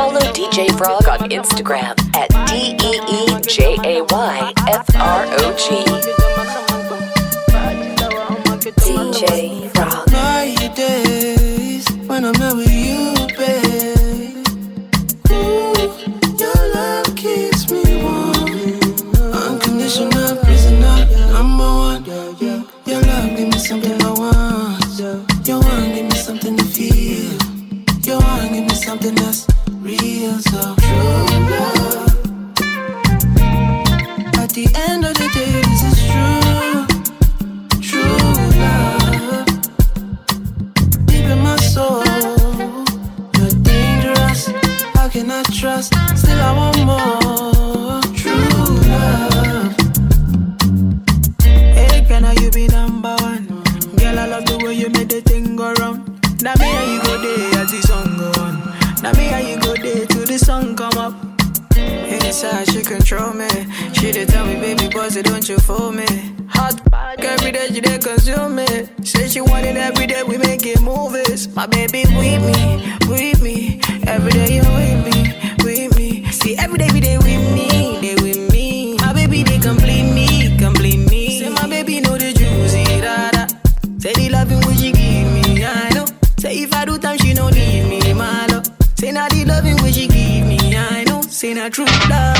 Follow DJ Frog on Instagram at D E E J A Y F R O G. DJ Frog. Days when I'm not with you, babe. Ooh, your love keeps me warm. Unconditional prisoner, number one. Your love me something. inside, she control me. She did tell me, baby, bossy, don't you fool me. Hot every day, she did consume me. Say she want it every day, we making movies. My baby, with me, with me. Every day, you with me. true love.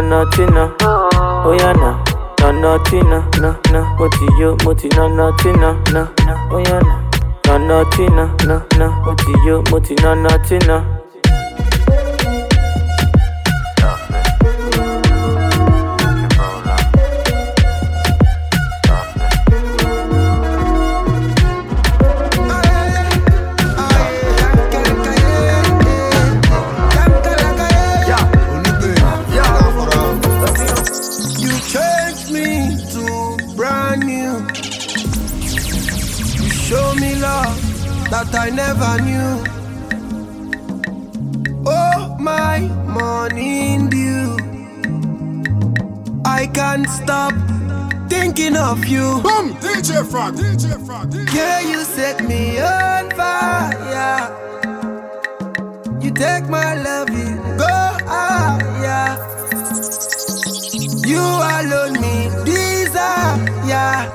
no nothing no. Oh yeah no, no nothing no no no. Moti yo moti no nothing no no no. Oh yeah no, no nothing no no no. Moti yo moti no nothing no. non-stop Thinking of you Boom! DJ Frog, DJ Frog DJ. Yeah, you set me on fire You take my love, you go higher You alone me desire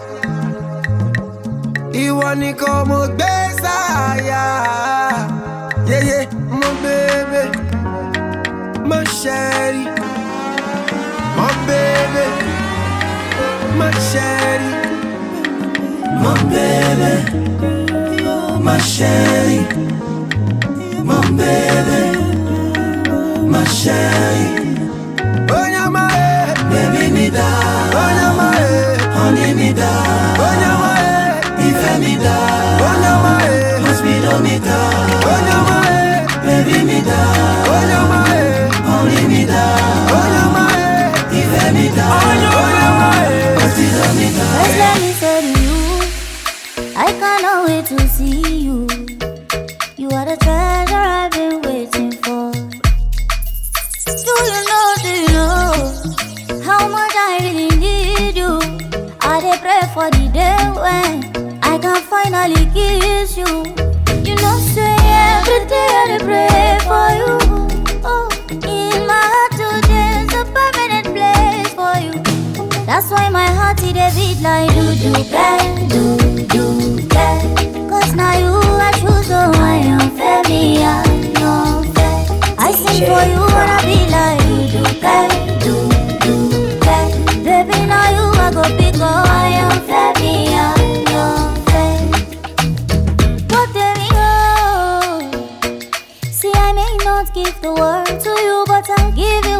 I wanna come mo desire. Yeah, yeah, my baby, my ṣẹ́rí. My baby, my shady, my baby, my shady, my baby, my shady. Oh yeah, my baby, me down. For the day when I can finally kiss you. You know, say every day I pray for you. Oh, in my heart today's a permanent place for you. That's why my heart it a beat like do do bang, do do bang. Cause now you I choose, so I am me I no fair. I sing for you wanna be like do do bang, the world to you, but I'll give you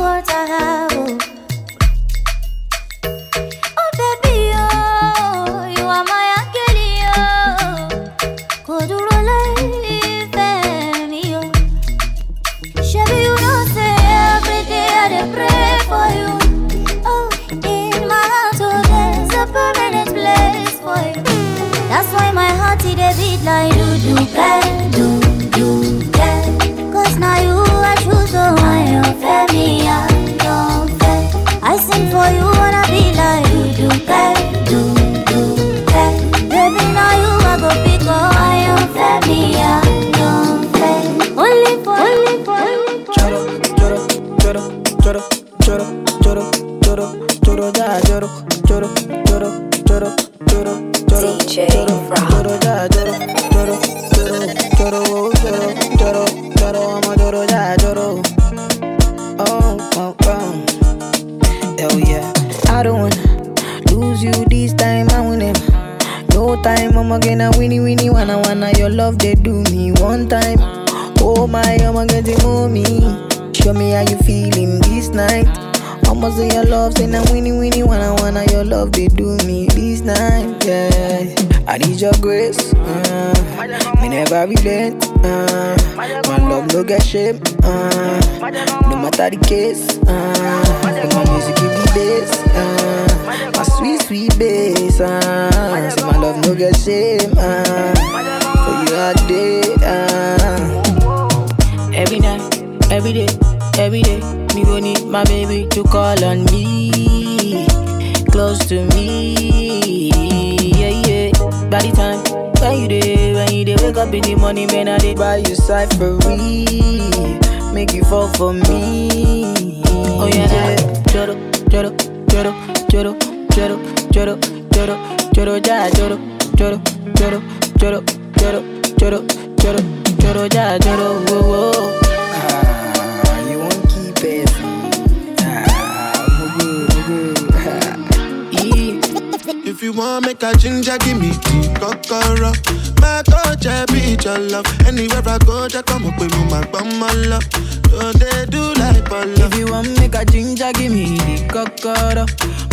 I'ma say your love, say now winnie winnie wanna wanna your love they do me this night. Yeah, I need your grace. Uh, me never relent. Uh, my love no get shame. Uh, no matter the case. Uh, my music give me bass. Uh, my sweet sweet bass. Uh, say my love no get shame. Uh, for you all day. Uh. Every night, every day, every day, me go need my baby to call on me, close to me, yeah yeah. By the time when you day, when you day, wake up in the morning, man, I dey buy you cyphery, make you fall for me. Oh yeah, yeah. Choro, choro, choro, choro, choro, choro, choro, choro, ja, choro, choro, choro, choro, choro, choro, choro, choro, ja, choro, whoa, whoa. Ah, you won't keep it. Ah, mugu, mugu. If you want make a ginger, give me the kokoro. My coach, I be your love. Anywhere I go, just come up with my bum, my love. So they do like Polo. If you want make a ginger, give me the cocoa.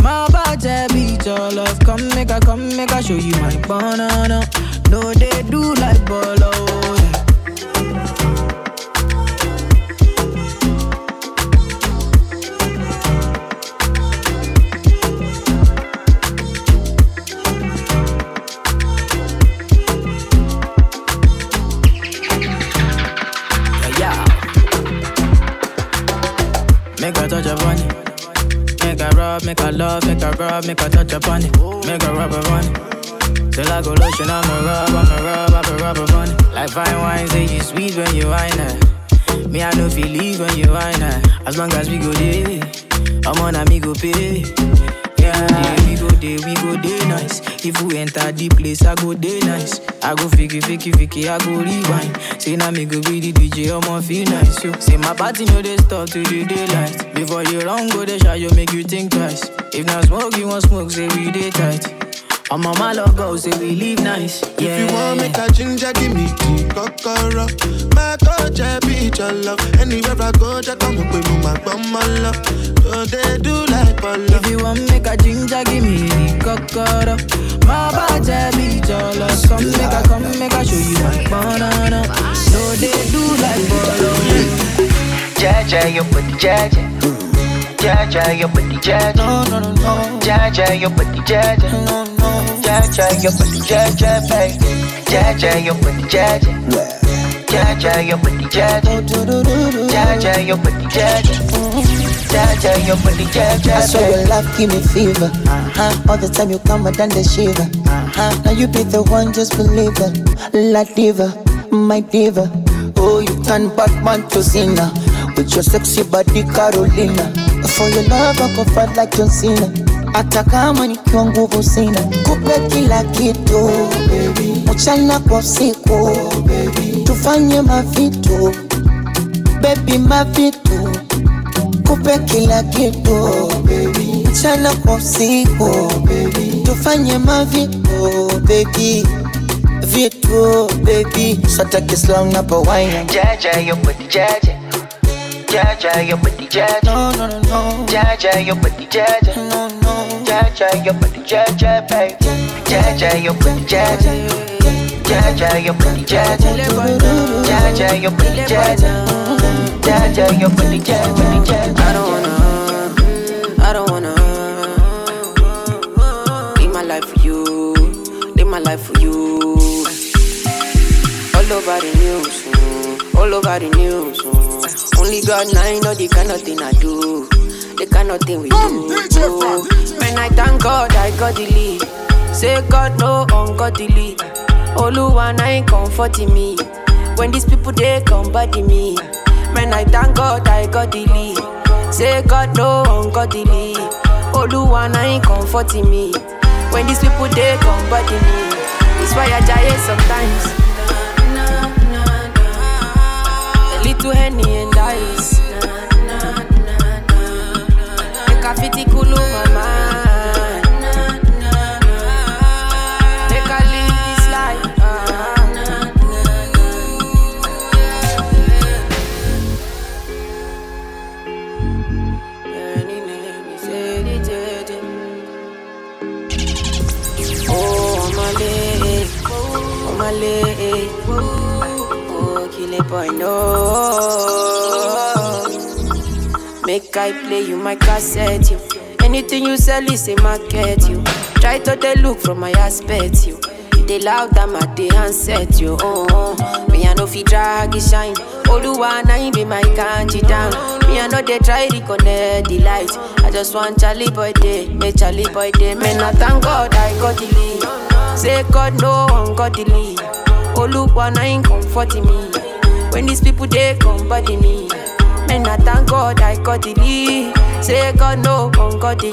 My body beat your love. Come make a, come make a show you my banana. No, they do like bolo. Rub, make a love, make a rub, make a touch upon it. Make a rub upon. Till I go lotion, I'ma rub, I'ma rub, I'ma rub. Like fine wine, say you sweet when you wine it. Me, I know feel leave when you wine it. As long as we go there, I'm on a me go pay. Yeah, we go day, we go day nice. If we enter the place, I go day nice. I go fiki, fiki, fiki, I go rewind. Say now me go be the DJ, I'ma feel nice. Say my party no they stop till the daylight. Before you long go the shot, you make you think twice. If not smoke, you want smoke, say we day tight. I'm on my logo, say we live nice. Yeah. If you want make a ginger, give me the kokoro. My coach, I be your love. Anywhere I go, just come up with my bum, my love. So they do like polo. If you want make a ginger, give me the kokoro. My body be your love. Come make a, come make a show you my banana. So they do like polo. Jaja, your booty, Jaja. Jaja, your booty, Jaja. No, no, no, no. Jaja, your booty, Jaja. No, no. Jaja, your booty, Jaja, baby. Jaja, your booty, Jaja. Jaja, your booty, Jaja. Jaja, your booty, Jaja. Jaja, your booty, Jaja. I swear your love give me fever. Uh-huh. All the time you come, I done the shiver. Uh-huh. Now you be the one, just believe it. La diva, my diva. Oh, you turn Batman to Cena with your sexy body, Carolina. For your love, I go fight like John Cena. Hata kama nikiwa nguvu sina, kupe kila kitu mchana kwa usiku, tufanye mavitu bebi, mavitu. Kupe kila kitu mchana kwa usiku, tufanye mavitu bebi vitu bebi, sataki slang na Jaja, Jaja. Jaja, your booty, Jaja. no no no no Jaja, your booty, Jaja. no no Jaja, your booty, Jaja, baby. Jaja, your booty, Jaja. Jaja, your booty, Jaja. Jaja, your booty, Jaja. Jaja, your booty, Jaja. I don't wanna, I don't wanna live my life for you, live my life for you. All over the news, mm, all over the news. Only God now know the kind of thing I do, the kind of thing we do. When I thank God, I got the lead. Say God no ungodly. Oluwa na ain't comforting me. When these people they come body me. When I thank God, I got the lead. Say God no ungodly. Oluwa na ain't comforting me. When these people they come body me. It's why I die sometimes. Little henny and ice. Make a fitty cool over my boy, no. Make I play you my cassette, you. Anything you sell is a market, you. Try to they look from my aspect, you. They loud them at the handset, you. Oh, oh. me I know fi drag it shine. Oluwa na him be my kanji down. Me I know they try reconnect the light. I just want Charlie boy day, make Charlie boy day. Me I thank God I got the lead. Say God no ungodly. Oluwa na him comforting me. When these people they come body me. Man, I thank God I got the lead. Say God no ungodly.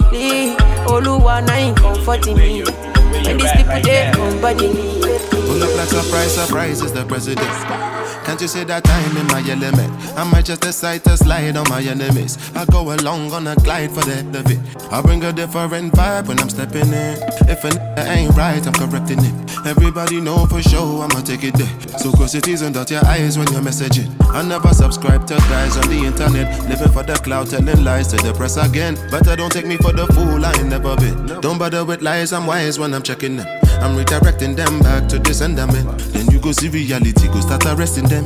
Oluwa na him comforting me. When these people they come body me. Pull up like surprise, surprise is the president. Can't you see that I'm in my element? I might just decide to slide on my enemies. I go along on a glide for the hell of it. I bring a different vibe when I'm stepping in. If a nigga ain't right, I'm correcting it. Everybody know for sure I'ma take it there. So close it is and dot your eyes when you're messaging. I never subscribe to guys on the internet. Living for the cloud, telling lies to the press again. Better don't take me for the fool, I ain't never been. Don't bother with lies, I'm wise when I'm checking them. I'm redirecting them back to the sentiment. Then you go see reality, go start arresting them.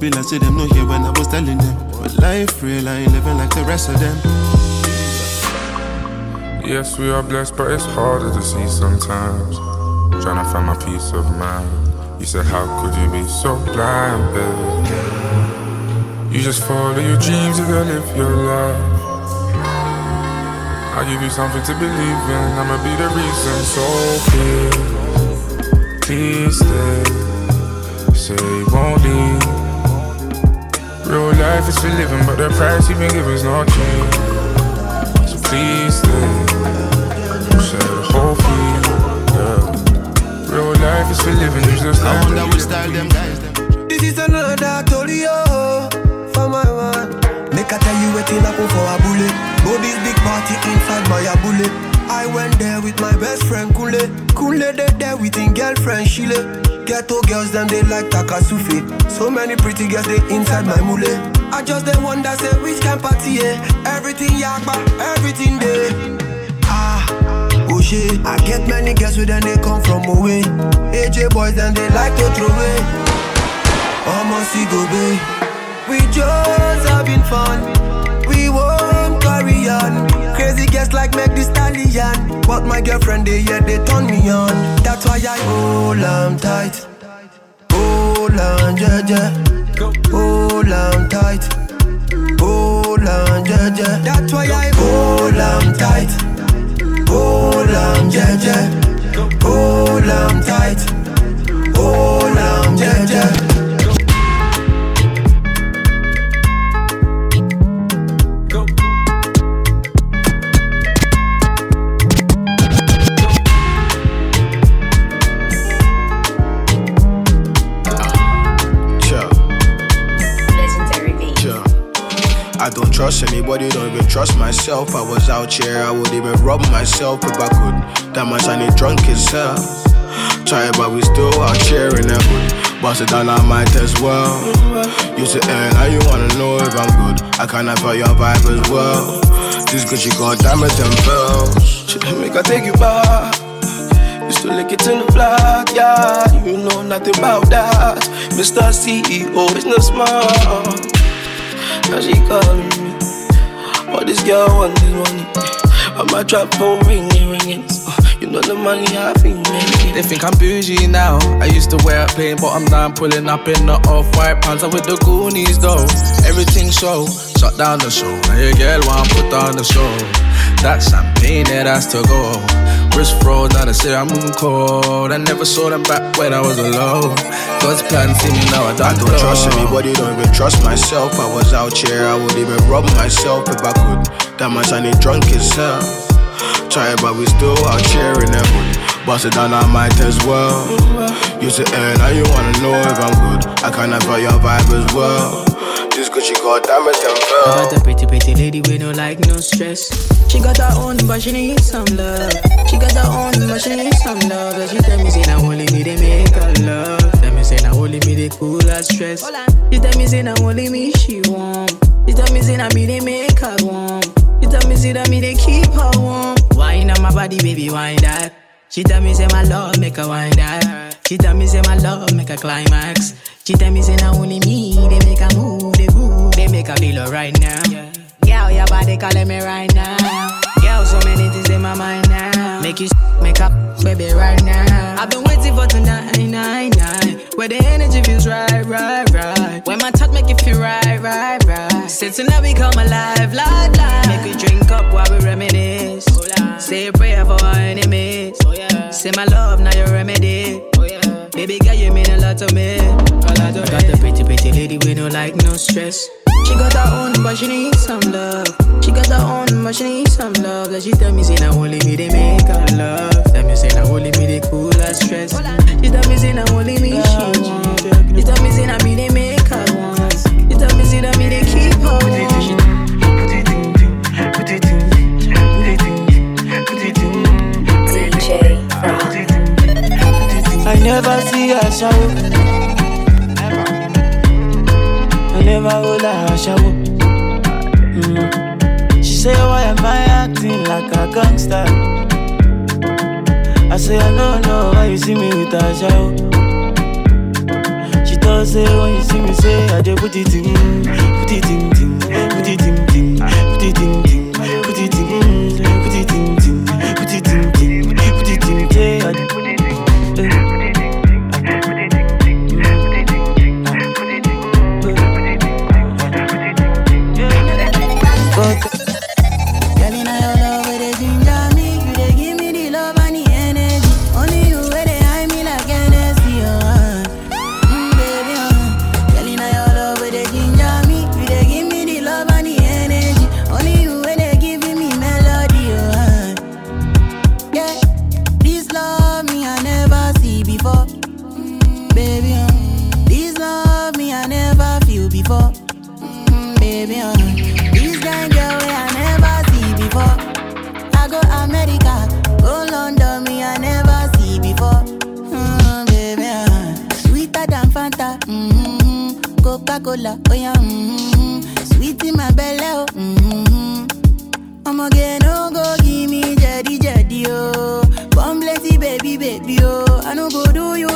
Be like say them no hear when I was telling them. But life real, I ain't living like the rest of them. Yes, we are blessed, but it's harder to see sometimes. Trying to find my peace of mind. You said, How could you be so blind, babe? You just follow your dreams, you gotta live your life. I'll give you something to believe in. I'ma be the reason. So please, please stay. Say you won't leave. Real life is for living, but the price you've been given is not cheap. So please stay. share the whole feeling. Yeah. Real life is for living, it's just I wonder which style them guys. This is another Tolio for my one. Make I tell you wetin happen for Bobby's big party inside my bullet. I went there with my best friend Kule. Kule they there with him girlfriend Shile. Ghetto girls them they like Takasufi. So many pretty girls they inside my mule. I just they wonder say which can party yeah. Everything yakba, everything there. Ah, oh shit. I get many girls with them they come from away. AJ boys then they like to throw away. Almost go be. We just having fun. We won't carry on. Crazy guests like make the stallion. But my girlfriend they yeah they turn me on. That's why I hold on tight. Hold on, yeah, yeah. Hold on tight. Hold on, yeah, yeah. That's why I hold on tight. Hold on, yeah, yeah. Hold on tight. Hold myself. I was out here, I would even rob myself if I could. That much I need drunk hell. Try but we still out here in the hood. Bust it down, I might as well. You say, eh, now you wanna know if I'm good. I kinda feel your vibe as well. This you got damage and bells. Make I take you back. Used to lick it in the block, yeah. You know nothing about that. Mr. CEO, businessman. Now she calling me. All this girl want is money. But my trap phone ringing, ringing. Uh, you know the money I've been making. They think I'm bougie now. I used to wear a bottom down, pulling up in the off-white pants. I'm with the Goonies though. Everything show, shut down the show. Now your girl want put on the show. That champagne that has to go. Wrist froze, now they say I'm moving cold. I never saw them back when I was alone. God's plan, see me now, I don't, I don't know. trust anybody, don't even trust myself. I was out here, I would even rob myself if I could. That much I need drunk as hell. Try but we still out here in hood. Bust it down, I might as well. You say, eh, now you wanna know if I'm good. I kinda feel your vibe as well. This good, she got damage and I fell. got a pretty, pretty lady with no like, no stress. She got her own, but she need some love. She got her own, but she need some love. And she tell me, say, now only me, they make her love. Tell me, say, now only me, they cool her stress. She tell me, say, now only me, she warm. She tell me, say, now me, they make her warm. She tell me, say, that me, they keep her warm. Wine on my body, baby, wine that. She tell me, say, my love, make her wine that. She tell me, say, my love, make her climax. She tell me, say, now only me, they make her move, they groove, alright now. Girl, your body calling me right now. Girl, so many things in my mind now. Make you make up, baby, right now. I've been waiting for tonight, night, night. Where the energy feels right, right, right. When my touch make you feel right, right, right. Say tonight we come alive, live, live. Make we drink up while we reminisce. Say a prayer for our enemies. Say my love, now your remedy. Baby girl, you mean a lot to me. A lot to I got the pretty, pretty lady with no like, no stress. She got her own, but she needs some love. She got her own, but she needs some love. That she tell me, say, now only me, they make her love. Tell me, say, now only me, they cool her stress. She tell me, say, now only me, she. She tell me, say, now me, they make her want. She tell me, say, now me, they keep her I never see her shower. I never hold her shower. Mm. She say, Why am I acting like a gangster? I say, I don't know why you see me with a shower. She does say, When you see me, say, I just put it in, put it in, baby. Uh. This kind girl we I never see before. I go America, go London, me I never see before. Mm, baby, uh. sweeter than Fanta, mm-hmm. Coca Cola, oh yeah, mm-hmm. sweet in my belly, oh. Mm-hmm. I'm again, no go give me jetty jetty, oh. Come baby, baby, oh. I no go do you.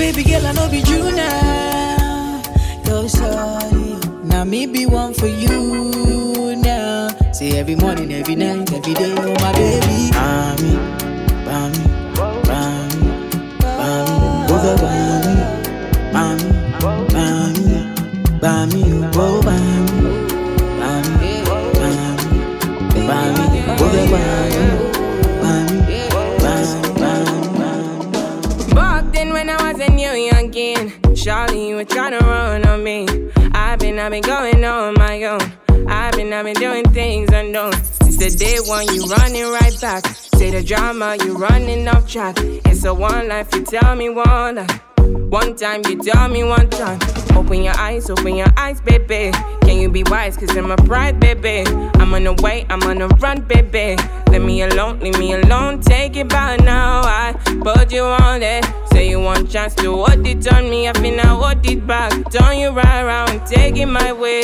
Baby girl, I know be you now. Go sorry. Now me be one for you now. Say every morning, every night, every day, oh my baby. Bami, bami, bami, bami, over bami, bami, bami, bami, oh bami. I've been going on my own. I've been, I've been doing things unknown the day one, you running right back. Say the drama, you running off track. It's a one life, you tell me one life. One time, you tell me one time. Open your eyes, open your eyes, baby. Can you be wise? Cause I'm a pride, baby. I'm on the way, I'm on the run, baby. Leave me alone, leave me alone. Take it back now. I put you on it. Say you want chance to what it on me. I feel I what it back. Turn you right around, take it my way.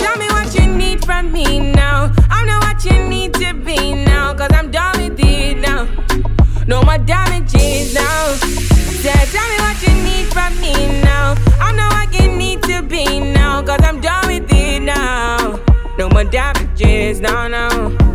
Tell me what you need from me now. I know what you need to be now. Cause I'm done with it now. No more damages now. Say, tell me what you need from me now. I know what you need to be now. Cause I'm done with it now. No more damages, no, no.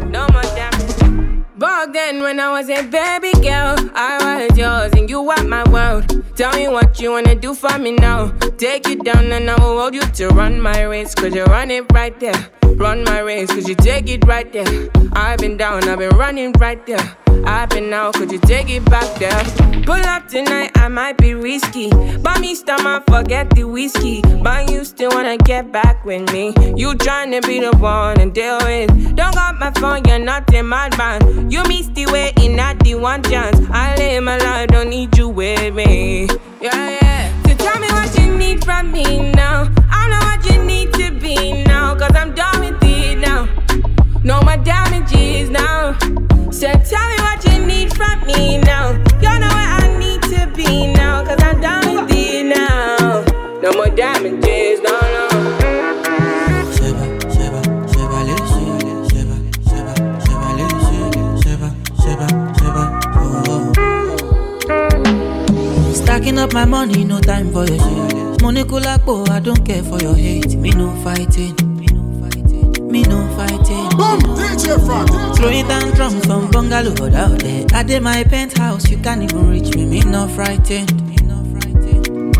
Back then, when I was a baby girl, I was yours and you were my world. Tell me what you wanna do for me now. Take you down and I will hold you to run my race. Cause you run it right there. Run my race, cause you take it right there. I've been down, I've been running right there. I've been out, could you take it back there? Pull up tonight, I might be risky. But me stomach, forget the whiskey. But you still wanna get back with me. You tryna be the one and deal with. Don't got my phone, you're not in my madman. You miss the way in not the one chance. I live my life, don't need you with me. Yeah, yeah. So tell me what you need from me now. I know what you need to be now. Cause I'm done with it now. No more damages now. So tell me what you need from me now. Up my money, no time for your shit. Money kulapo, I don't care for your hate. Me no fighting. Me no fighting. Me no fighting. Boom, DJ DJ Throwing down drums from bungalow out there. I did my penthouse, you can't even reach me. Me no frightened. Me no frightened.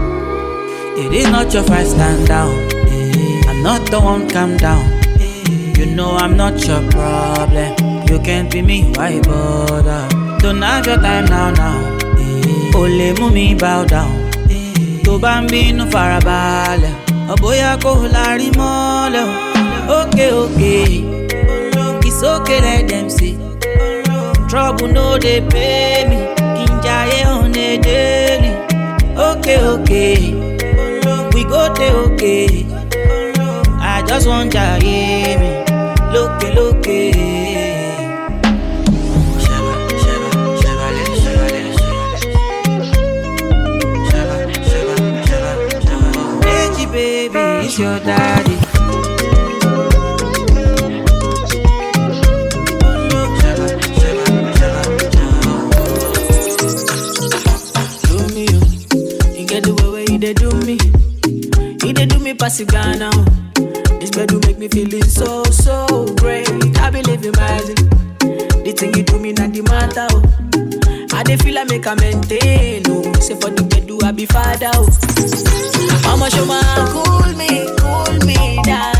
It is not your fight, stand down. I'm not the one, calm down. You know I'm not your problem. You can't be me, why bother? Don't have your time now, now. O lè mú mi bow down. Tó bá ń bínú farabalẹ̀, ọ̀bóyá kò lárí mọ́lẹ̀ o. Ókè ókè, it's okay let them say. Trouble no dey pay me, kí n jayé on a daily. Ókè ókè, we go dey okay. I just wan jayé mi lókè lókè. Way where you they do me. You they do me pass it Ghana. This bed do make me feeling so, so great. I believe in magic. The thing you do me not the matter. Oh. I dey feel I make a maintain. Oh. Say for the bed I be father. Oh. Mama show my cool me, cool me down.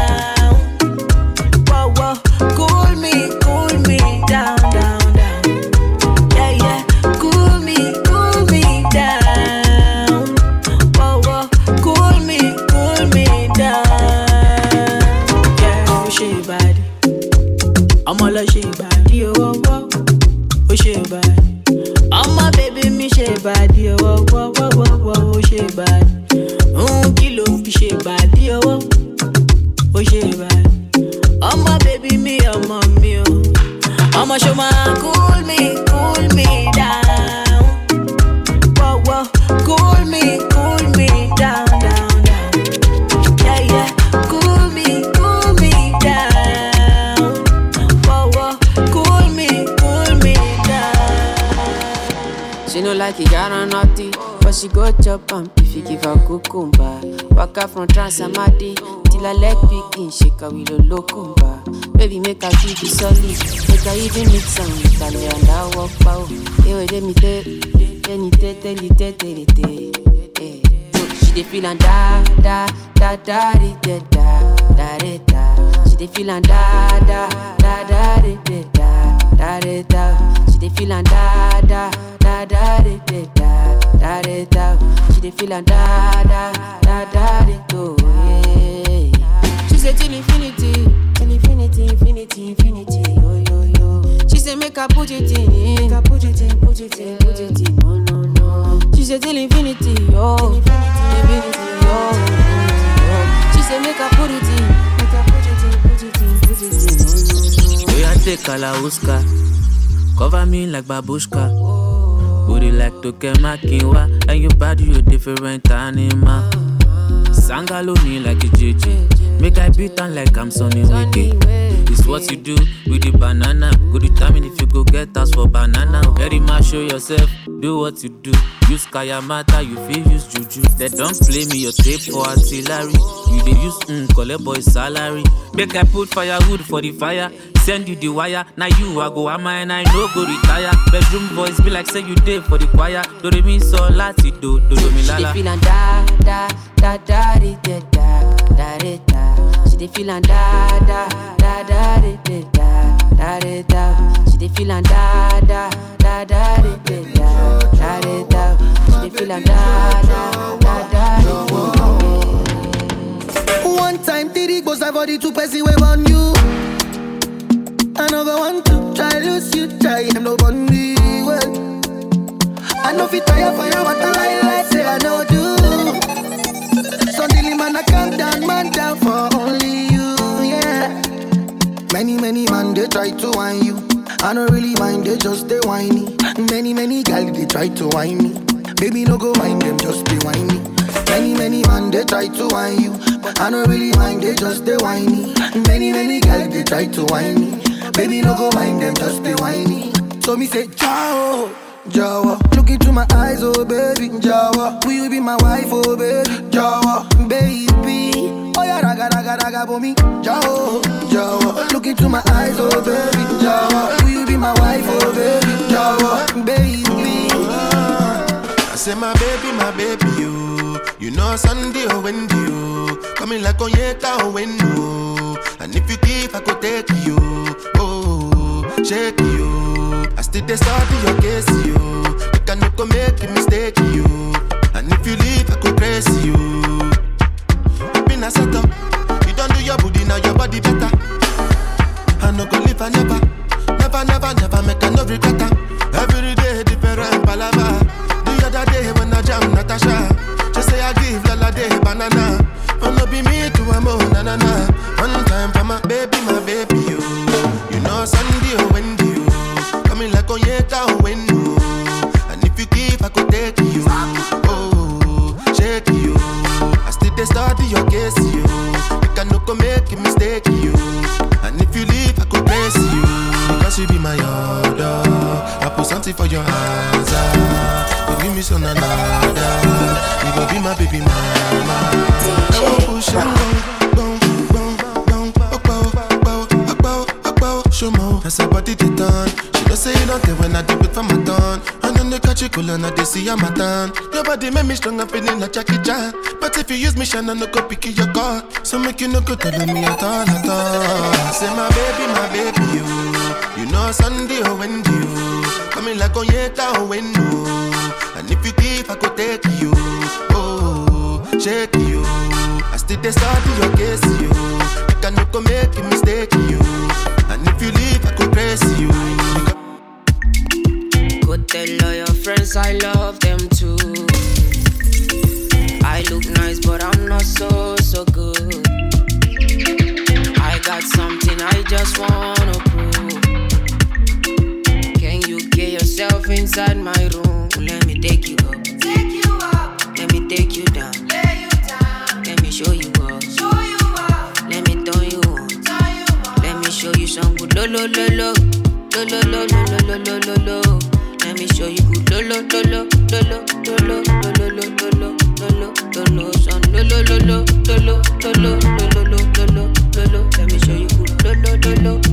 From Transamadi till her leg picking, shake a locumba. Baby, make her give you solid. Make her even mix with her and I walk pow. Ewe de mi te, te ni te te li te te li te. Eh. So She dey feel and da da da da da da da di da. She dey feel and da da da da da da da di da. She dey feel and da da da da di da da da. She dey feel am da da da da da do. Yeah. She say till infinity, infinity, infinity, infinity. Yo yo yo. She said make I put it in, make I put it in, put it in, put it in. No no no. She said till infinity, yo. Infinity, infinity, yo. yo. She said make I put it in, make I put it in, put it in, put it in. No no no. Oya take a Alaska, cover me like babushka. Oh. Booty like Toke Makinwa. And your body, you different animal. Sangalo me like a JJ. Make I beat on like I'm Sonny Wiki. It's what you do with the banana. Go determine if you go get us for banana. Very much show yourself, do what you do. Use Kayamata, you feel use Juju. They don't play me your tape for artillery. You they use mm, collect boy salary. Make I put firewood for the fire. Send you the wire. Now you I go am and I no go retire. Bedroom voice be like say you did for the choir. Do re mi so lati do do do mi She dey lala. feelin' da da da da da da da di da. She dey feelin' da da da da da da da di da. She dey feelin' da da da da da da da da. She dey feelin' da da da da Time, three goes I for the two person we on you. I never want to try lose you, try I'm no one well. I know fit tire for but I lie like say I know do. Suddenly man I calm down, man down for only you, yeah. Many many man they try to whine you. I don't really mind, they just they whiny. Many many gal they try to whine me. Baby no go mind them, just be whiny. Many many man they try to whine you, but I don't really mind, they just they whiny. Many many gal they try to whine me. Baby no go mind them, just be whiny. So me say ciao. Jowo, look into my eyes, oh baby, Jowo. Will you be my wife, oh baby, Jowo, baby? Oh yeah, raga raga raga for me, Jowo, Jowo. Look into my eyes, oh baby, Jowo. Will you be my wife, oh baby, Jowo, baby? I say my baby, my baby, you. You know Sunday oh, or Wendy, you. Coming like Onyeka oh, or Wendo. And if you give, I could take you. Oh, shake you. I still dey study your case, you. I no go make a mistake, you. And if you leave, I could praise you. You me, Shannon, no go pick your car. So make you no go tell me at all, at all. Say my baby, my baby, you. You know Sunday oh, or Wendy, you. Coming like Onyeka oh, or Wendo. And if you give, I could take you. Oh, shake you. I still dey study your case, Lolo, lolo, lolo, lolo, lolo, lolo. Let me show you good. Lolo, lolo,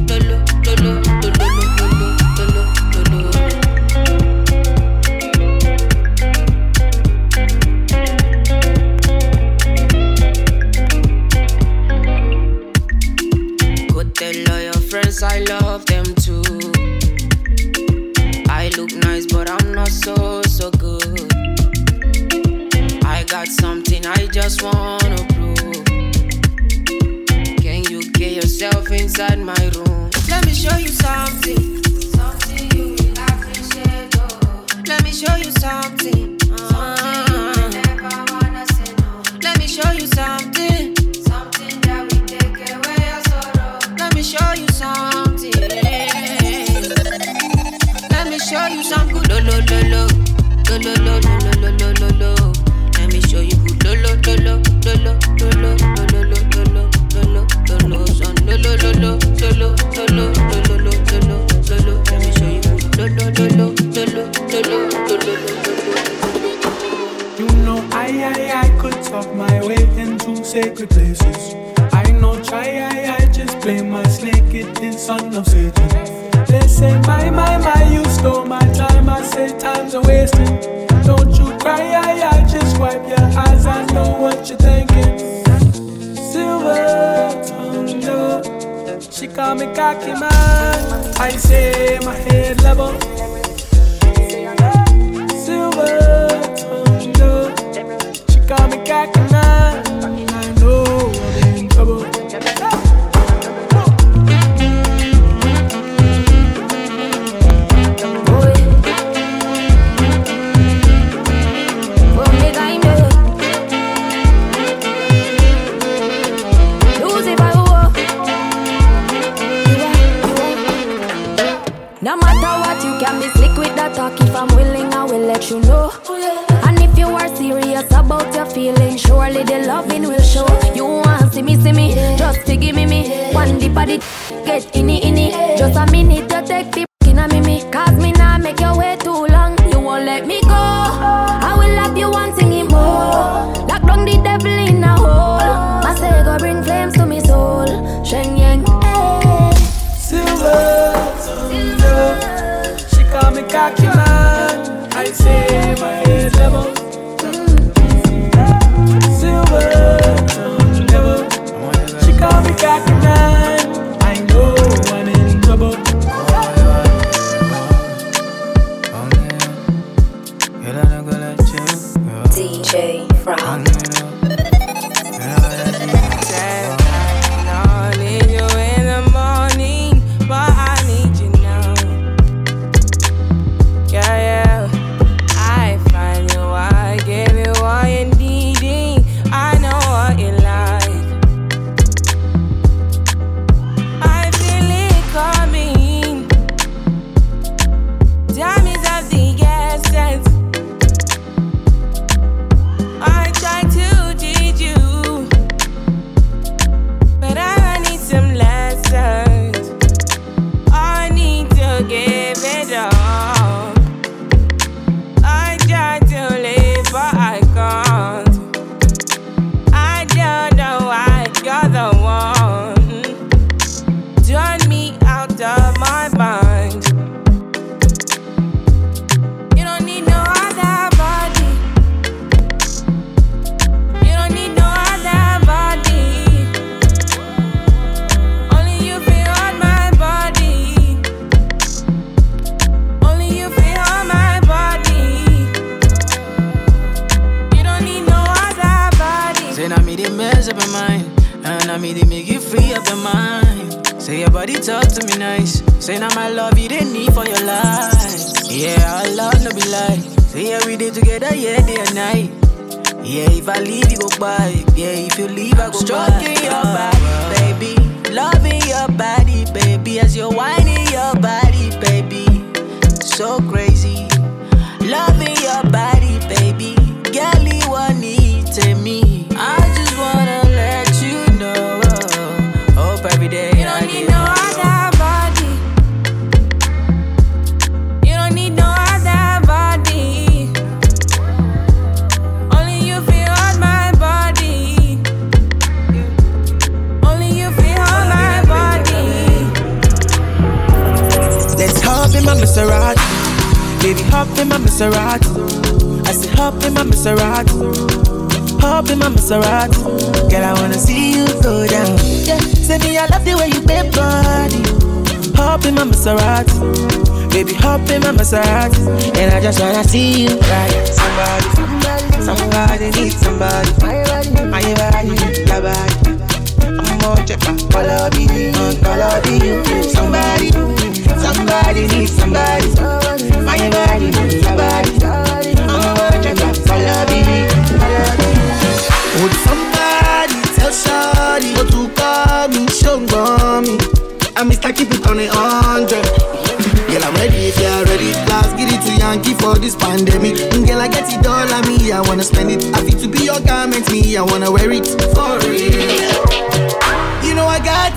your feeling. Surely the loving will show. You want see me, see me, just to give me me. One dip of it, get in it, in it. Just a minute to take the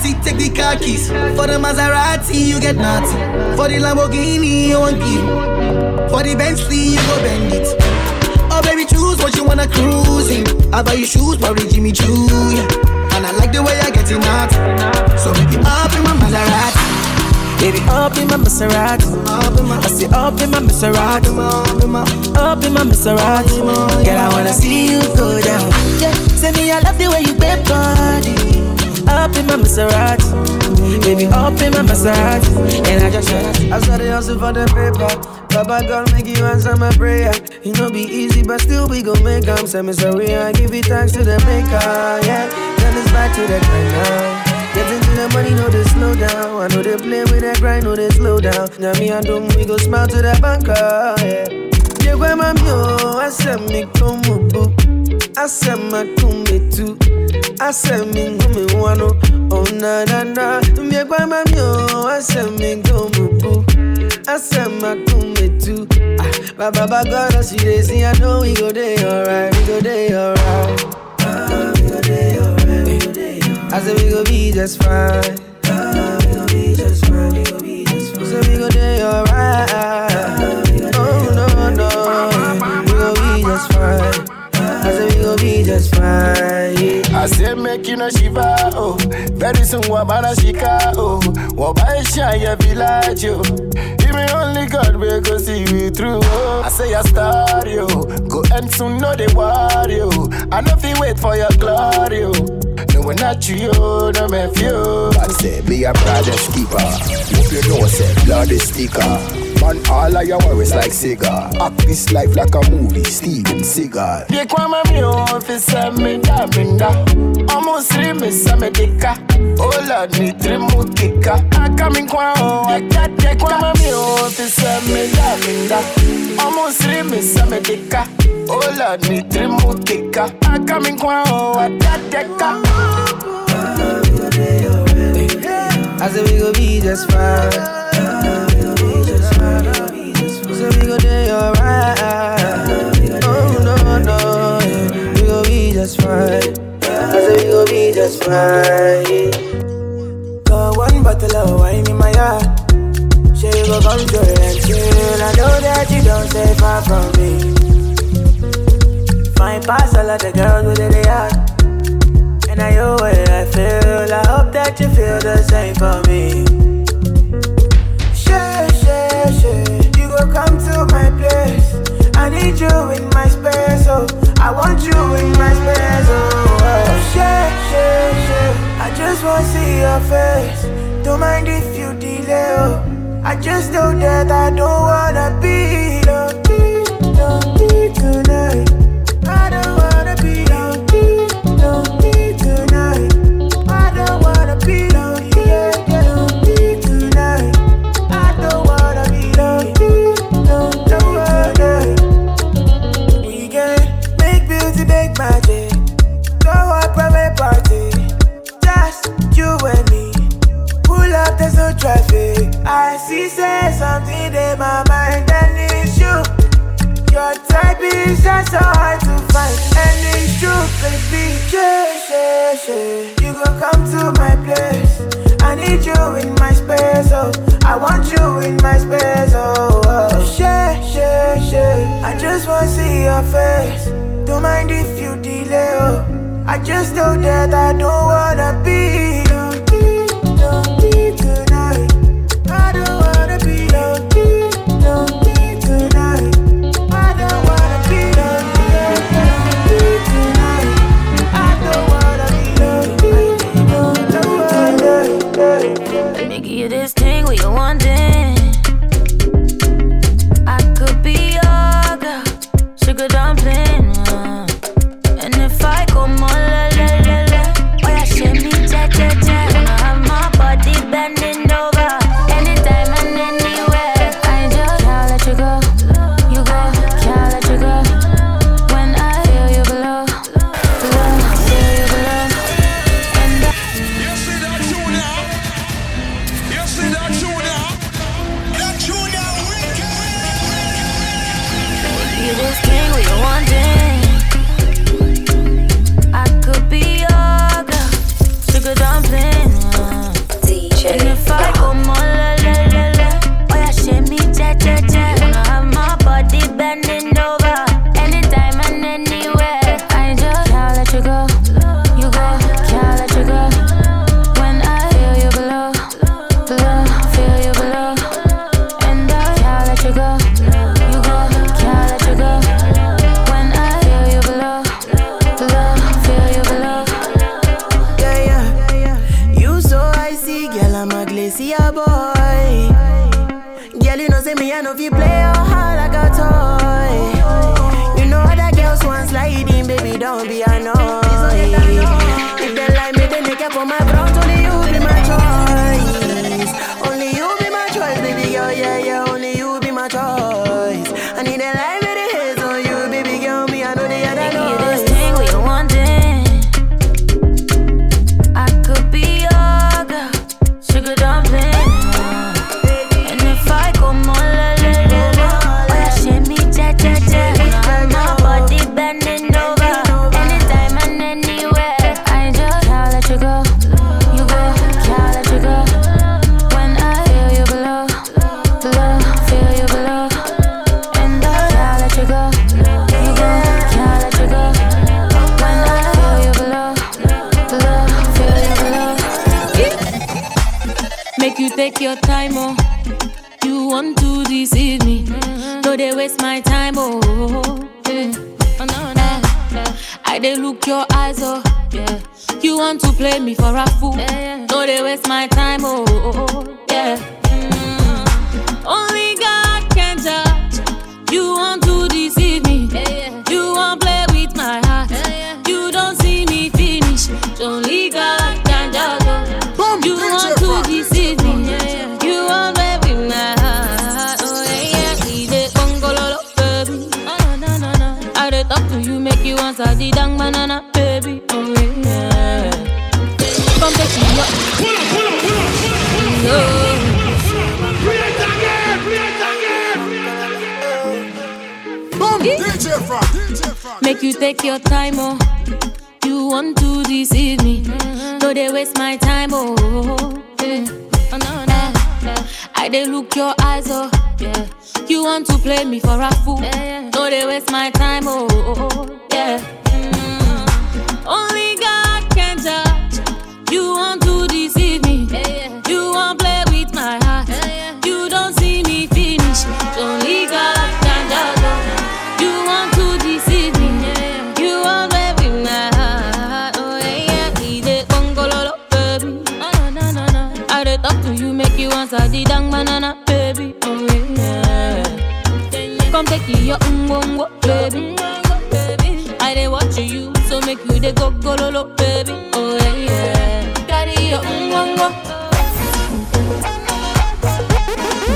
take the car keys. For the Maserati, you get nothing. For the Lamborghini, you won't give. For the Bentley, you go bend it. Oh baby, choose what you wanna cruise in. I buy you shoes, probably Jimmy Choo, yeah. And I like the way I get it out. So baby, up in my Maserati. Baby, up in my Maserati. I say up in my Maserati. Up in my Maserati. Girl, I wanna see you go down. Yeah, say me I love the way you bend body. Up in my Maserati. Baby, up in my Maserati. And I just I started hustle for the paper. Baba God make you answer my prayer. It no be easy, but still we gon' make 'em. Say me sorry, I give it thanks to the maker. Yeah, then it's back to the grind now. Getting to the money, no they slow down. I know they play with that grind, no they slow down. Now me and them, we go smile to the banker. Yeah. Yeah, where my mio, I said me come boo. I said my come too. I go me wano. Oh na na na. Yeah, where my mio, I said me come boo. I said my come too. Ah, Ba ba ba God, I see they see. I know we go day alright, we go day alright. Ah, we go day alright, we go day alright. I said we go be just fine. Ah, we go be just fine, we go be just fine. So we go day alright. Oh no no, we go be just fine. I said we go be just fine. I say make you no shiva, oh. Very soon wabana shika, oh. Wabaisha ya village, oh. Even only God will go see you through, oh. I say a star, yo oh. Go and soon know they worry, oh. I know if you wait for your glory, oh. No, we're not you, yo, no me few oh. Man say be a project keeper. Hope you know say blood is sticker. Man, all of your worries like cigar. Act this life like a movie, Steven Seagal. They kwa mami officer me da minda Almost three me sa me dika Oh Lord me three mutika Aka mi kwa o Aka te kwa mami officer me da minda Almost three me sa me dika Oh Lord me three mutika Aka mi kwa o Aka te ka I said we go be just fine. Go day alright. Oh no no, we go be just fine. I said we go be just fine. Got one bottle of wine in my yard. She go come it and chill. I know that you don't stay far from me. Fine pass all of the girls with the yard. And I know what I feel. I hope that you feel the same for me. Come to my place. I need you in my space, oh. I want you in my space, oh. oh. Share, share, share. I just wanna see your face. Don't mind if you delay, oh. I just know that I don't wanna be lonely, Say something in my mind, and it's you. Your type is just so hard to find, and it's true, baby. Share, share, share. You go come to my place. I need you in my space, oh. I want you in my space, oh. oh. Share, share, share. I just wanna see your face. Don't mind if you delay, oh. I just know that I don't wanna be you the dang banana, baby. Oh yeah. Come take your ungongo, baby. I dey watch you, so make you dey go gololo, baby. Oh yeah, yeah. Carry your ungongo.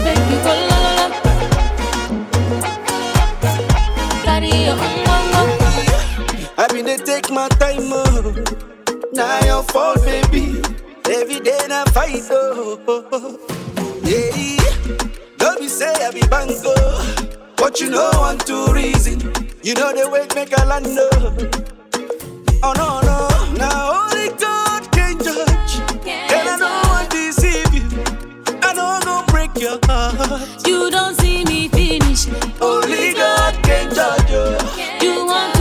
Make you go la la la. Carry your ungongo. I been they take my time, oh. Now your fault, baby. Every day I fight, oh. Yeah, don't be say I be bango, but you know one two reason. You know the way make a land, oh. Oh no no, now only God can judge, and I don't want to deceive you. I know go break your heart. You don't see me finish. Only God can judge you. You want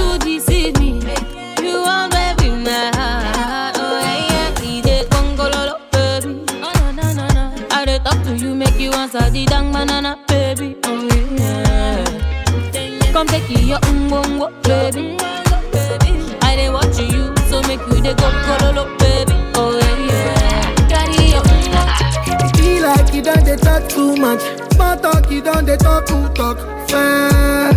you, make you answer the dang banana, baby. Oh yeah. Come take your ungongo, baby. I dey watch you, so make you dey go gololo, baby. Oh yeah, yeah. Carry your ungongo. It be like you done they talk too much. Small talk, you done they talk too talk. Fair.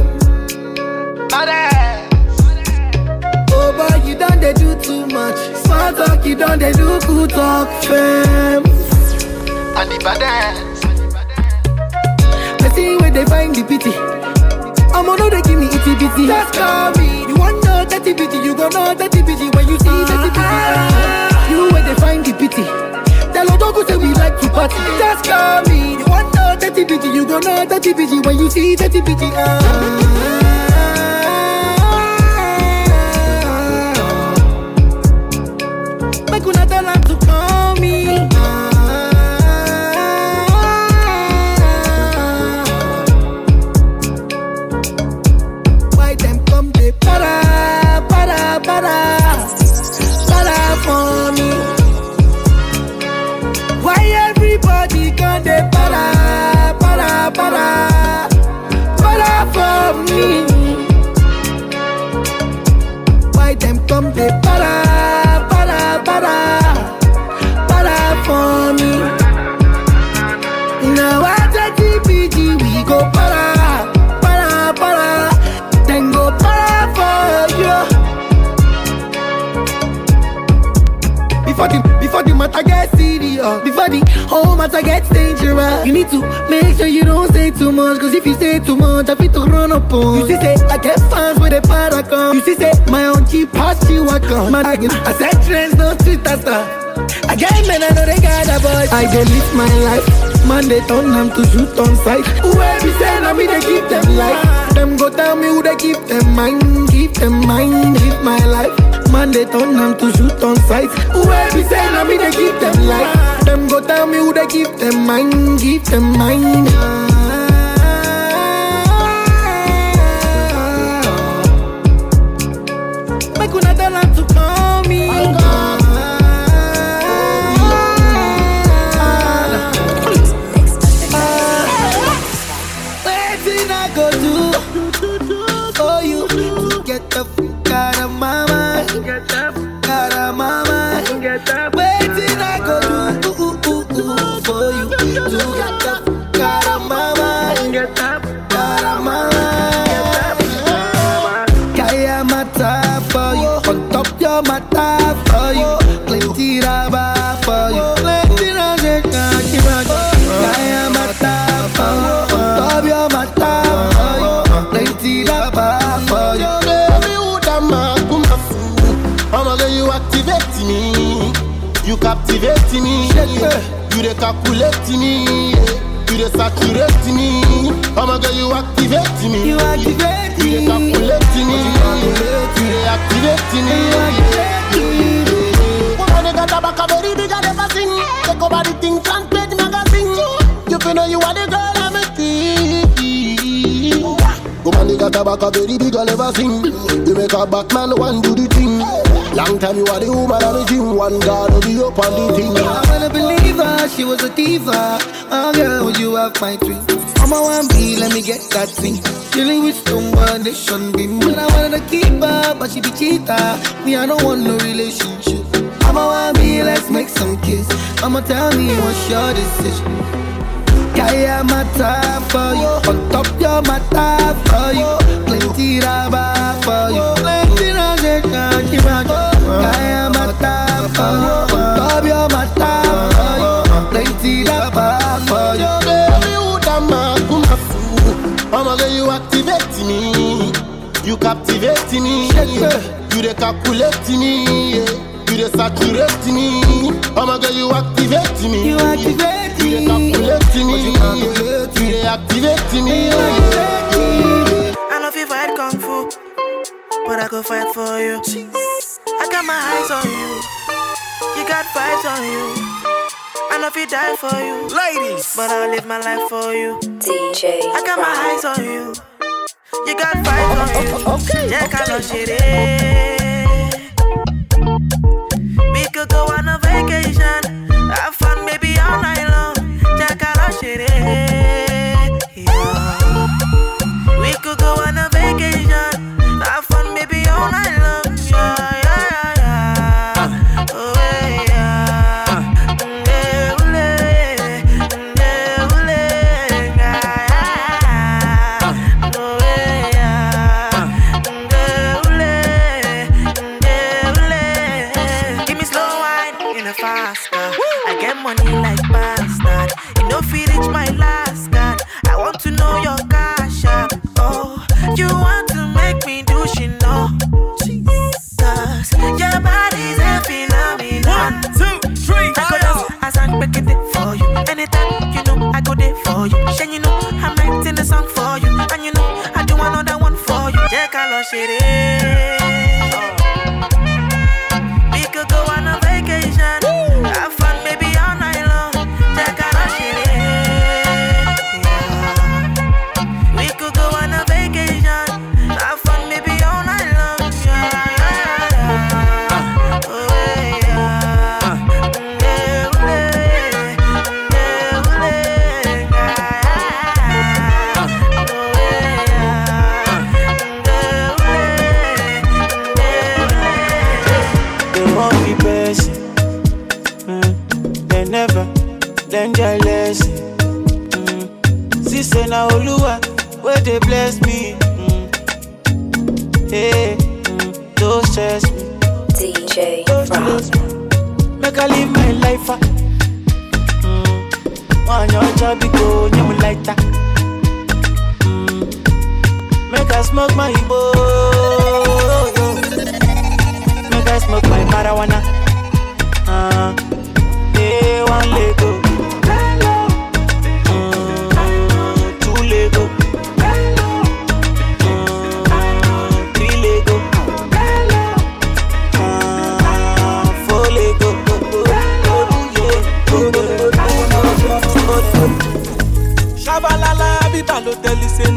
Oh boy, you done they do too much. Small talk, you done they do good talk. Fair. And the baddest. I see where they find the pity. I'm on they give me itty bitty. Just call me. You want know that bitty, you gon' know that bitty when you see that bitty. You where they find the pity. Tell Odogu say we like to party. Just call me. You want that dirty bitty, you go know dirty bitty when you see dirty bitty. Ah. Make una tell to call me. I go live my life. Man they turn them to shoot on sight. Whoever say na me they keep them life. Them go tell me who they keep them mind, keep them mind, live my life. Man they turn them to shoot on sight. Whoever say na me they keep them life. Them go tell me who they keep them mind, keep them mind. Captivate me, oh you dey calculate me, you dey saturate me. I'ma get you activate me, You activate you dey calculate me, you dey activate me. Woman, you got a back a very big and never sing. Take over the thing, front page magazine. You feel know you are the girl I'm a. Woman, you got a back a very big and never sing. You make a Batman one do the thing. Long time you are the woman I'm a dream. One God will be up on the thing. I wanna believe her, she was a diva. Oh girl, would you have my dream? I'm a one B, let me get that thing. Dealing with someone they shouldn't be me. I wanted to keep her, but she be cheater. Me, I don't want no relationship. I'm a one B, let's make some kiss. I'ma tell me what's your decision. Kaya mata for you, on top your mata for you, plenty raba for you, you, on top your for you, plenty raba for you. Baby, who da ma come a fool? I'ma get you activate me, you captivate me, you dey calculate me, you dey saturate me. I'ma you activate me, You activate me, you dey calculate me, you dey activate me. I know if you fight kung fu, but I go fight for you. I got my eyes on you, you got fights on you. I know if you die for you, ladies, but I'll live my life for you. DJ I got my eyes on you, you got fights on you. Oh, oh, okay, yeah, okay. shit. We could go on a vacation, have fun, maybe all night long. Check out our shit.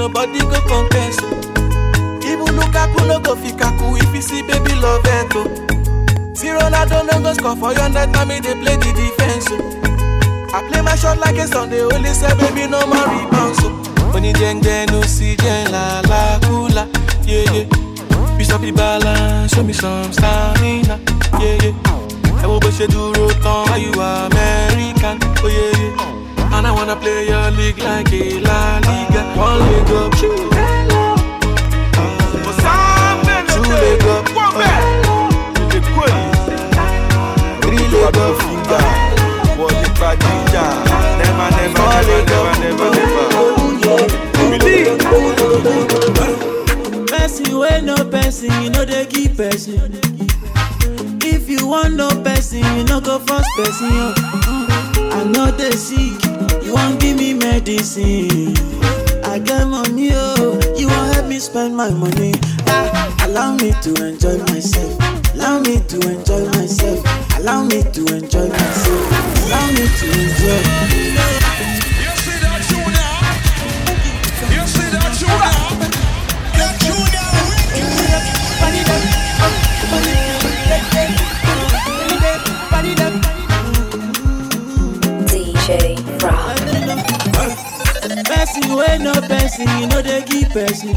Nobody go contest. Even Lukaku no go fit kaku if you see baby love it oh. See Ronaldo no go score for your net, now me they play the defense oh. I play my shot like a Sunday, only say baby no more rebounds oh. Oni jeng no si jeng la la kula, yeah yeah. Up the balance, show me some stamina, yeah yeah. ẹ wo bó ṣe dúró tán are you American oh yeah yeah and I wanna play your league like a La Liga one leg up two leg up Three leg up finger. Wọlé Bàdíjà. Never, never, never, never, never, never. Person wey no person, you know they give person. If you want no person, you no go first person. yo. I know they sick, you won't give me medicine. I get money, oh, you won't help me spend my money. Ah, allow me to enjoy myself. Allow me to enjoy myself. Allow me to enjoy myself. Allow me to enjoy. Person wey no person, you know they give person.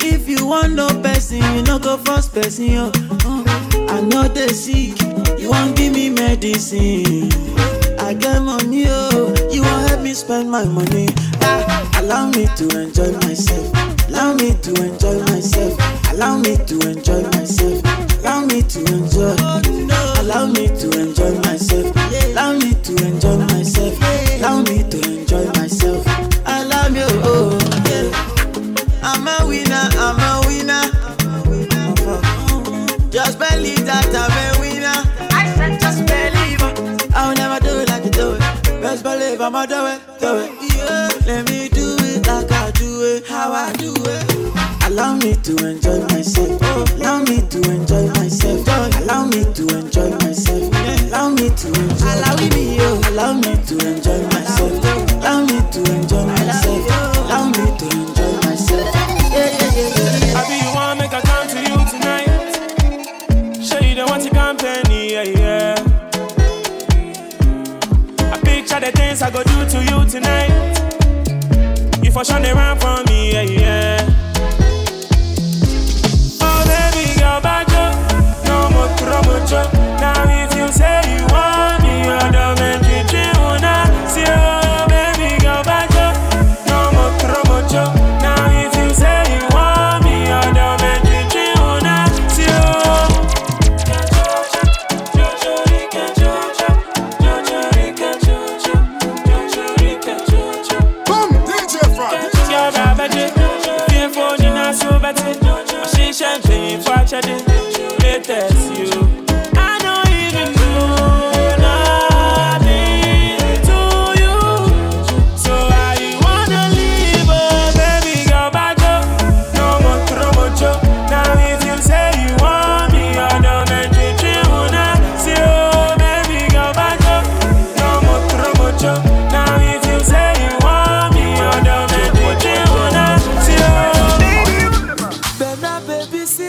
If you want no person, you no go first person. Yo. Uh, I know they sick, you won't give me medicine. I get money, oh, you won't help me spend my money. Ah, allow me to enjoy myself. Allow me to enjoy myself. Allow me to enjoy myself. Allow me to enjoy. Allow me to enjoy myself. Allow me to enjoy myself. Allow me to enjoy Just that I'm a winner. I said just believe. it. I'll never do it like you do it. Best believe I'ma do it, do it. Yeah. Let me do it like I do it, how I do it. Allow me to enjoy myself. Allow me to enjoy myself. Allow me to enjoy myself. Allow me to enjoy. Allow me. Allow me to enjoy myself. I go do to you tonight. For sure they run for me, yeah, yeah.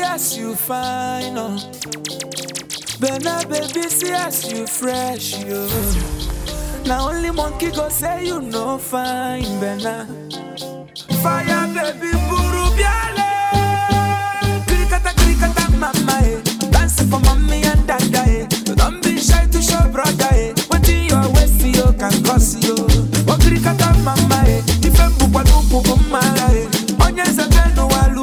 as you fine, oh. Bena baby, see as you fresh, yo. Now only monkey go say you no fine, Bena. Fire baby, buru biale. Krikata krikata mama, eh. Dance for mommy and dada, eh. Don't be shy to show brother, eh. What in your waist, you oh, can cause you. What oh, krikata mama, eh. Different bupa dupu mama, eh. Onye zebe no walu.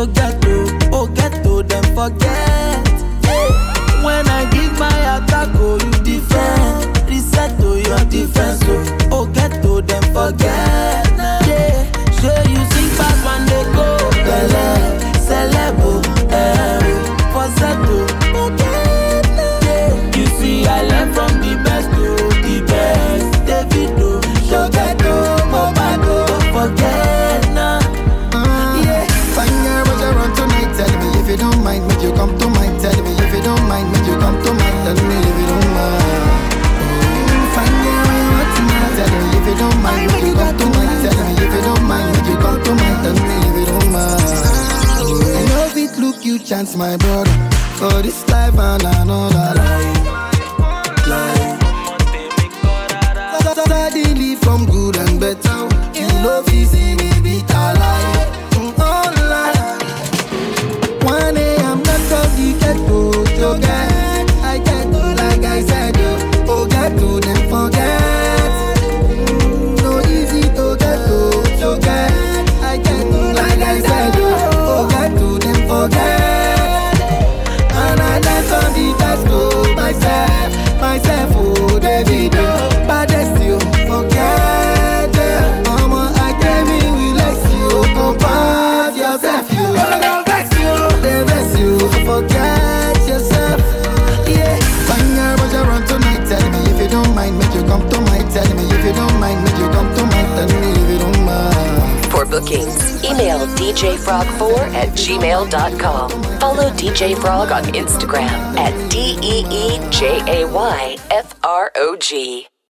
so ghetto, oh ghetto, them forget. my bro. bookings, email djfrog4 at gmail.com. Follow DJ Frog on Instagram at D E E J A Y